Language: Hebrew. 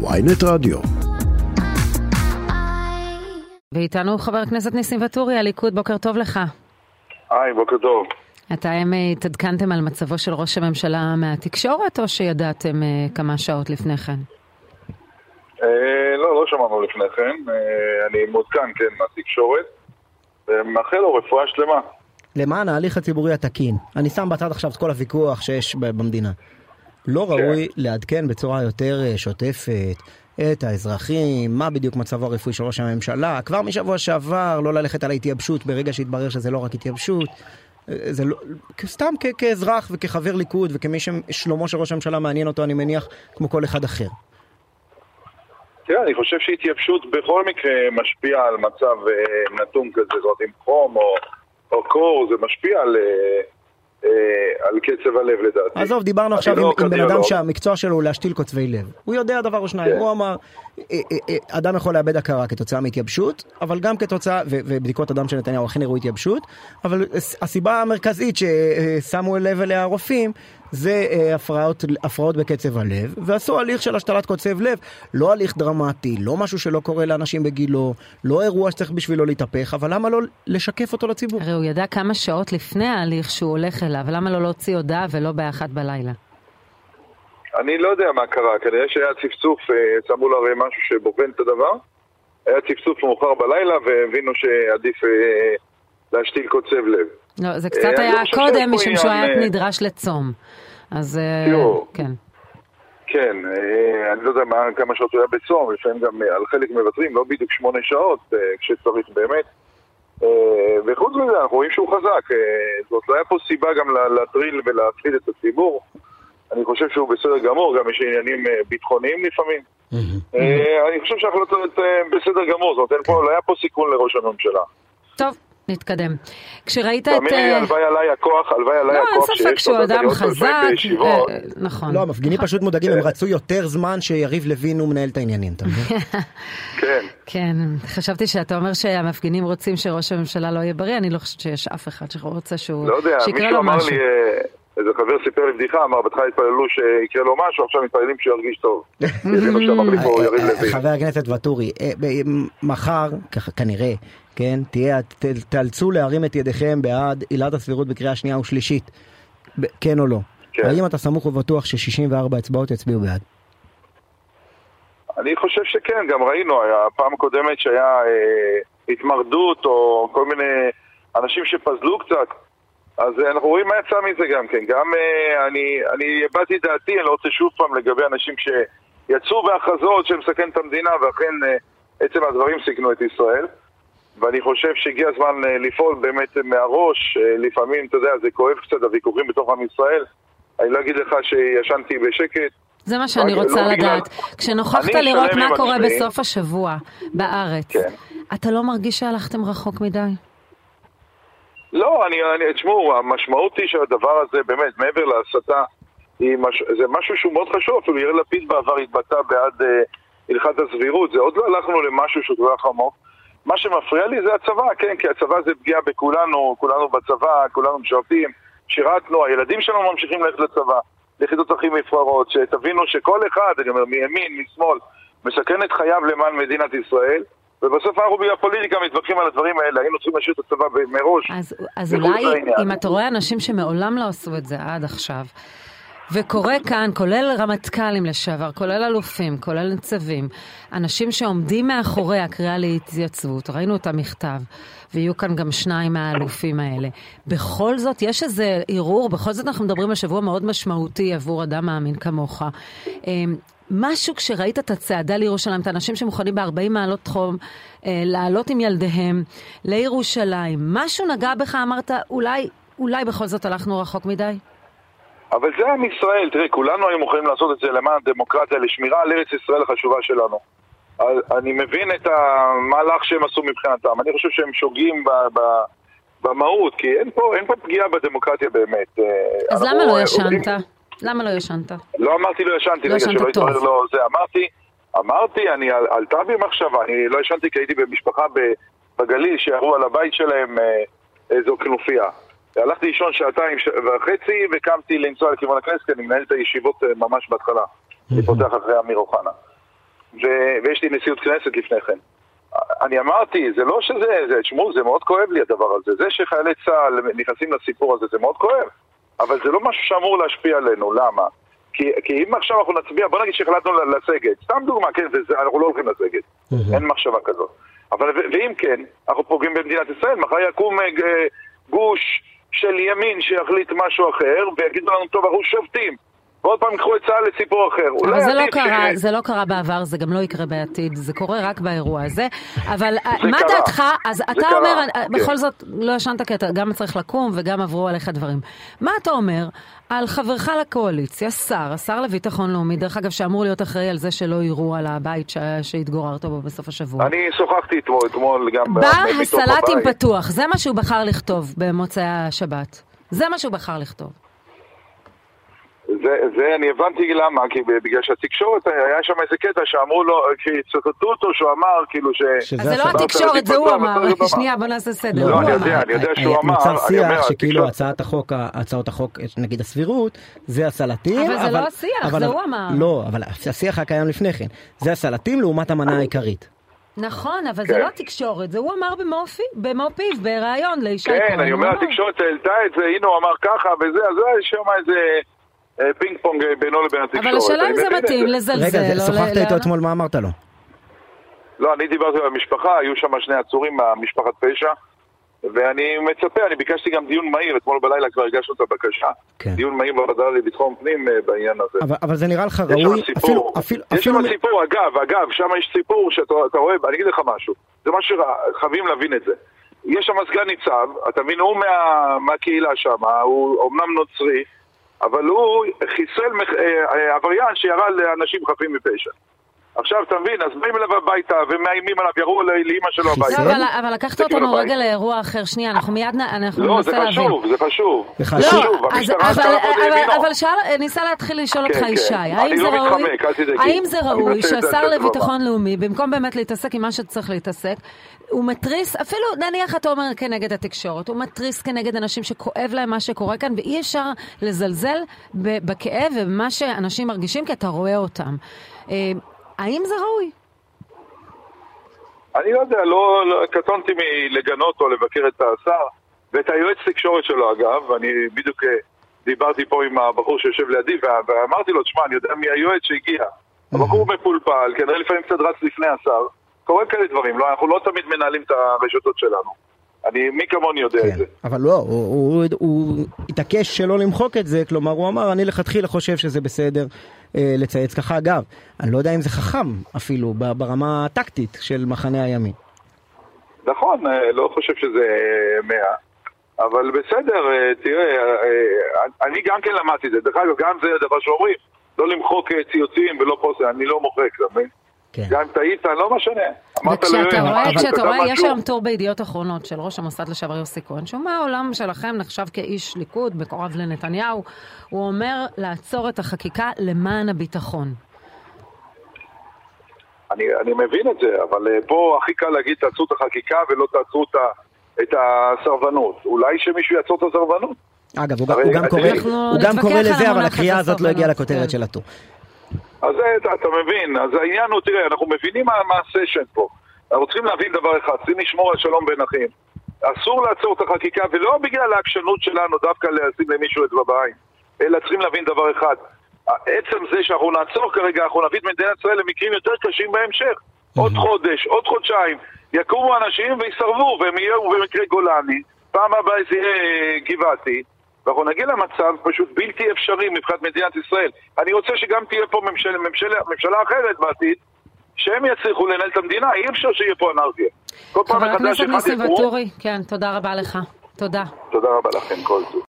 ויינט רדיו. ואיתנו חבר הכנסת ניסים ואטורי, הליכוד, בוקר טוב לך. היי, בוקר טוב. אתם התעדכנתם על מצבו של ראש הממשלה מהתקשורת, או שידעתם אה, כמה שעות לפני כן? אה, לא, לא שמענו לפני כן. אה, אני מעודכן, כן, מהתקשורת. ומאחל לו רפואה שלמה. למען ההליך הציבורי התקין. אני שם בצד עכשיו את כל הוויכוח שיש במדינה. לא ראוי לעדכן בצורה יותר אה, שוטפת את האזרחים, מה בדיוק מצבו הרפואי של ראש הממשלה, כבר משבוע שעבר לא ללכת על ההתייבשות ברגע שהתברר שזה לא רק התייבשות. אה, זה לא, סתם כ- כאזרח וכחבר ליכוד וכמי ששלומו של ראש הממשלה מעניין אותו, אני מניח, כמו כל אחד אחר. תראה, אני חושב שהתייבשות בכל מקרה משפיעה על מצב אה, נתון כזה, זאת אומרת, עם חום או, או קור, זה משפיע על, על קצב הלב לדעתי. עזוב, דיברנו עכשיו לא עם, עם בן אדם קרדיולוג. שהמקצוע שלו הוא להשתיל קוצבי לב. הוא יודע דבר או שניים, כן. הוא אמר, אה, אה, אה, אדם יכול לאבד הכרה כתוצאה מהתייבשות, אבל גם כתוצאה, ו- ובדיקות הדם של נתניהו אכן הראו התייבשות, אבל הס- הסיבה המרכזית ששמו לב אליה הרופאים, זה אה, הפרעות, הפרעות בקצב הלב, ועשו הליך של השתלת קוצב לב, לא הליך דרמטי, לא משהו שלא קורה לאנשים בגילו, לא אירוע שצריך בשבילו להתהפך, אבל למה לא לשקף אותו לציבור? הרי הוא ידע כמה שעות לפני ההליך שהוא הולך אליו, למה לא להוציא הודעה ולא באחת בלילה? אני לא יודע מה קרה, כנראה שהיה צפצוף, אה, שמו לו הרי משהו שבוחן את הדבר. היה צפצוף מאוחר בלילה והבינו שעדיף אה, להשתיל קוצב לב. לא, זה אה, קצת היה לא קודם, משום שהוא היה נדרש לצום. אז אה, תראו. כן. כן, אה, אני לא יודע מה, כמה שעות הוא היה בצום, לפעמים גם על חלק מוותרים, לא בדיוק שמונה שעות, כשצריך באמת. וחוץ מזה, אנחנו רואים שהוא חזק. זאת לא היה פה סיבה גם לה- להטריל ולהפחיד את הציבור. אני חושב שהוא בסדר גמור, גם יש עניינים ביטחוניים לפעמים. אני חושב שההחלטות אה, בסדר גמור, זאת אומרת, פה- לא היה פה סיכון לראש הממשלה. טוב, נתקדם. כשראית את... תאמין לי, אה, הלוואי עליי הכוח, הלוואי עליי לא, אין הכוח ספק שיש שהוא לו אדם חזק. אה, נכון. לא, המפגינים פשוט מודאגים, הם רצו יותר זמן שיריב לוין הוא מנהל את העניינים, אתה מבין? כן. כן, חשבתי שאתה אומר שהמפגינים רוצים שראש הממשלה לא יהיה בריא, אני לא חושבת שיש אף אחד שרוצה שהוא... לא יודע, מישהו אמר משהו. לי, איזה חבר סיפר לי בדיחה, אמר, בהתחלה התפללו שיקרה לו משהו, עכשיו מתפללים שהוא ירגיש טוב. זה מה שאמר לי פה יריב לוין. חבר הכנסת ואטורי, אה, מחר, כנראה, כן, תהיה, תאלצו להרים את ידיכם בעד עילת הסבירות בקריאה שנייה ושלישית, כן או לא? כן. האם אתה סמוך ובטוח ש-64 אצבעות יצביעו בעד? אני חושב שכן, גם ראינו, הפעם הקודמת שהיה אה, התמרדות או כל מיני אנשים שפזלו קצת, אז אנחנו רואים מה יצא מזה גם כן. גם אה, אני, אני הבעתי דעתי, אני לא רוצה שוב פעם לגבי אנשים שיצאו בהכרזות שמסכן את המדינה, ואכן אה, עצם הדברים סיכנו את ישראל. ואני חושב שהגיע הזמן אה, לפעול באמת מהראש, לפעמים, אתה יודע, זה כואב קצת הוויכוחים בתוך עם ישראל. אני לא אגיד לך שישנתי בשקט, זה מה שאני רק רוצה לא בגלל- לדעת. כשנוכחת אני לראות מה קורה עצמי. בסוף השבוע בארץ, כן. אתה לא מרגיש שהלכתם רחוק מדי? לא, אני, אני, תשמעו, המשמעות היא שהדבר הזה, באמת, מעבר להסתה, מש, זה משהו שהוא מאוד חשוב, אפילו יאיר לפיד בעבר התבטא בעד אה, הלכת הסבירות, זה עוד לא הלכנו למשהו שהוא כל כך עמוק. מה שמפריע לי זה הצבא, כן, כי הצבא זה פגיעה בכולנו, כולנו בצבא, כולנו משרתים, שירתנו, הילדים שלנו ממשיכים ללכת לצבא, ליחידות הכי מפוארות, שתבינו שכל אחד, אני אומר, מימין, משמאל, מסכן את חייו למען מדינת ישראל, ובסוף אנחנו בגלל פוליטיקה מתווכחים על הדברים האלה, היינו צריכים להשאיר את הצבא מראש. אז, אז אולי. אם אתה רואה אנשים שמעולם לא עשו את זה עד עכשיו, וקורה כאן, כולל רמטכ"לים לשעבר, כולל אלופים, כולל ניצבים, אנשים שעומדים מאחורי הקריאה להתייצבות, ראינו את המכתב, ויהיו כאן גם שניים מהאלופים האלה. בכל זאת, יש איזה ערעור, בכל זאת אנחנו מדברים על שבוע מאוד משמעותי עבור אדם מאמין כמוך. משהו כשראית את הצעדה לירושלים, את האנשים שמוכנים ב-40 מעלות חום אה, לעלות עם ילדיהם לירושלים, משהו נגע בך, אמרת, אולי, אולי בכל זאת הלכנו רחוק מדי? אבל זה עם ישראל, תראה, כולנו היינו מוכנים לעשות את זה למען הדמוקרטיה, לשמירה על ארץ ישראל החשובה שלנו. אני מבין את המהלך שהם עשו מבחינתם, אני חושב שהם שוגים ב, ב, במהות, כי אין פה, אין פה פגיעה בדמוקרטיה באמת. אה, אז למה לא ישנת? למה לא ישנת? לא אמרתי לא ישנתי, לא רגע, ישנת שלא טוב. יתברר לו זה. אמרתי, אמרתי, אני על- עלתה בי מחשבה, אני לא ישנתי כי הייתי במשפחה בגליל שירו על הבית שלהם אה, איזו כנופיה. הלכתי לישון שעתיים וחצי וקמתי לנסוע לכיוון הכנסת כי אני מנהל את הישיבות אה, ממש בהתחלה. אני פותח אחרי אמיר אוחנה. ו- ויש לי נשיאות כנסת לפני כן. אני אמרתי, זה לא שזה, זה, תשמעו, זה מאוד כואב לי הדבר הזה. זה שחיילי צה"ל נכנסים לסיפור הזה, זה מאוד כואב. אבל זה לא משהו שאמור להשפיע עלינו, למה? כי, כי אם עכשיו אנחנו נצביע, בוא נגיד שהחלטנו לסגת, סתם דוגמה, כן, זה, זה, אנחנו לא הולכים לסגת, Mhm. אין מחשבה כזאת. אבל ואם כן, אנחנו פוגעים במדינת ישראל, מחר יקום אה, ג- גוש של ימין שיחליט משהו אחר, ויגידו לנו, טוב, אנחנו שובתים. ועוד פעם ייקחו את צה"ל לסיפור אחר. אבל זה לא קרה, ש- זה לא קרה בעבר, זה גם לא יקרה בעתיד, זה קורה רק באירוע הזה. אבל אה, מה קרה. דעתך, אז אתה קרה, אומר, אה, כן. בכל זאת לא ישנת כי אתה גם צריך לקום וגם עברו עליך דברים. מה אתה אומר על חברך לקואליציה, שר, השר לביטחון לאומי, דרך אגב, שאמור להיות אחראי על זה שלא יירו על הבית ש- שהתגוררת בו בסוף השבוע? אני שוחחתי אתמול, אתמול גם... בר הסלטים. פתוח, זה מה שהוא בחר לכתוב במוצאי השבת. זה מה שהוא בחר לכתוב. זה, זה אני הבנתי למה, כי בגלל שהתקשורת, היה שם איזה קטע שאמרו לו, כשצטטו אותו שהוא אמר, כאילו ש... אז זה לא. התקשורת, זה הוא אמר. שנייה, בוא נעשה סדר. לא, אני. יודע, אני יודע שהוא היה- אמר, נוצר שיח שכאילו הצעת החוק, הצעות החוק, נגיד הסבירות, זה הסלטים. אבל זה לא השיח, זה הוא אמר. לא, אבל השיח הקיים לפני כן. זה הסלטים לעומת המנה העיקרית. נכון, אבל זה כן. לא תקשורת, זה הוא אמר במו פי- במו פיו, בריאיון כהן. כן, אני אומר. התקשורת העלתה את זה, הנה הוא אמר ככה וזה, אז יש שם איזה פינג פונג אה, בינו לבין התקשורת. אבל השאלה אם זה מתאים. לזלזל. רגע, שוחחת איתו אתמול, מה אמרת לו? לא, אני דיברתי על המשפחה, היו שם שני עצורים מהמשפחת פשע, ואני מצפה, אני ביקשתי גם דיון מהיר, אתמול בלילה כבר הגשנו את הבקשה. כן. דיון מהיר בוועדה לביטחון פנים אה, בעניין הזה. אבל- אבל זה נראה לך יש שם ראוי, אפילו, סיפור, אפילו, יש אפילו, שם סיפור, אגב, אגב, שם יש סיפור שאתה אתה רואה, אני אגיד לך משהו, זה מה שחייבים להבין את זה. יש שם סגן ניצב, אתה מבין, הוא מה, מהקהילה שם, הוא אומנם נוצרי, אבל הוא חיסל אה, אה, עבריין שירה לאנשים חפים מפשע. עכשיו, אתה מבין, אז באים אליו הביתה ומאיימים עליו, ירו לאימא שלו? הביתה. לא, אבל, אבל לקחת אותנו כאילו רגע. לאירוע אחר. שנייה, אנחנו מיד נ- אנחנו לא, ננסה זה להבין. חשוב, זה חשוב. זה זה חשוב. חשוב, אז, המשטרה אבל, אבל. אבל שאל, ניסה להתחיל לשאול אותך כן, כן. ישי, אני האם זה לא ראוי. האם זה ראוי שהשר לביטחון לאומי, במקום באמת להתעסק עם מה שצריך להתעסק, הוא מתריס, אפילו נניח אתה אומר כנגד התקשורת, הוא מתריס כנגד אנשים שכואב להם מה שקורה כאן, ואי אפשר לזלזל בכאב ובמה שאנשים מרגישים כי אתה רואה אותם. האם זה ראוי? אני לא יודע, לא, לא קטונתי מלגנות או לבקר את השר ואת היועץ תקשורת שלו אגב, ואני בדיוק אה, דיברתי פה עם הבחור שיושב לידי ואמרתי לו, תשמע, אני יודע מי היועץ שהגיע. הבחור מפולפל, כנראה לפעמים קצת רץ לפני השר. קורה כאלה דברים, לא, אנחנו לא תמיד מנהלים את הרשתות שלנו. אני, מי כמוני יודע את כן, זה. אבל לא, הוא, הוא, הוא התעקש שלא למחוק את זה, כלומר הוא אמר, אני לכתחילה חושב שזה בסדר לצייץ ככה. אגב, אני לא יודע אם זה חכם אפילו ברמה הטקטית של מחנה הימין. נכון, אה, לא חושב שזה אה, מאה. אבל בסדר, אה, תראה, אה, אני גם כן למדתי את זה. דרך אגב, גם זה דבר שאומרים, לא למחוק אה, ציוצים ולא פוסט, אני לא מוחק, אתה מבין? כן. גם טעית, לא משנה. וכשאתה ליואל, רואה, כשאתה יש. היום טור בידיעות אחרונות של ראש המוסד לשעבר יוסי כהן, שהוא מהעולם שלכם נחשב כאיש ליכוד, מקורב לנתניהו, הוא אומר לעצור את החקיקה למען הביטחון. אני, אני מבין את זה, אבל אה, פה הכי קל להגיד תעצרו את החקיקה ולא תעצרו את, את הסרבנות. אולי שמישהו יעצור את הסרבנות. אגב, הוא, הוא גם קורא, נתווכח הוא גם על קורא לזה, אבל הקריאה הזאת לא הגיעה לכותרת כן. של הטור. אז זה, אתה, אתה מבין, אז העניין הוא, תראה, אנחנו מבינים מה, מה הסשן פה. אנחנו צריכים להבין דבר אחד, צריכים לשמור על שלום בין אחים. אסור לעצור את החקיקה, ולא בגלל העקשנות שלנו דווקא לשים למישהו אצבע בעין, אלא צריכים להבין דבר אחד. עצם זה שאנחנו נעצור כרגע, אנחנו נביא את מדינת ישראל למקרים יותר קשים בהמשך. עוד חודש, עוד חודשיים, יקומו אנשים ויסרבו, והם יהיו במקרה גולני, פעם הבאה זה יהיה אה, גבעתי, ואנחנו נגיע למצב פשוט בלתי אפשרי מבחינת מדינת ישראל. אני רוצה שגם תהיה פה ממשל, ממשל, ממשלה אחרת בעתיד, שהם יצליחו לנהל את המדינה, אי אפשר שיהיה פה אנרכיה. חבר הכנסת ניסים. ואטורי, כן, תודה רבה לך. תודה. תודה רבה לכם, כל טוב.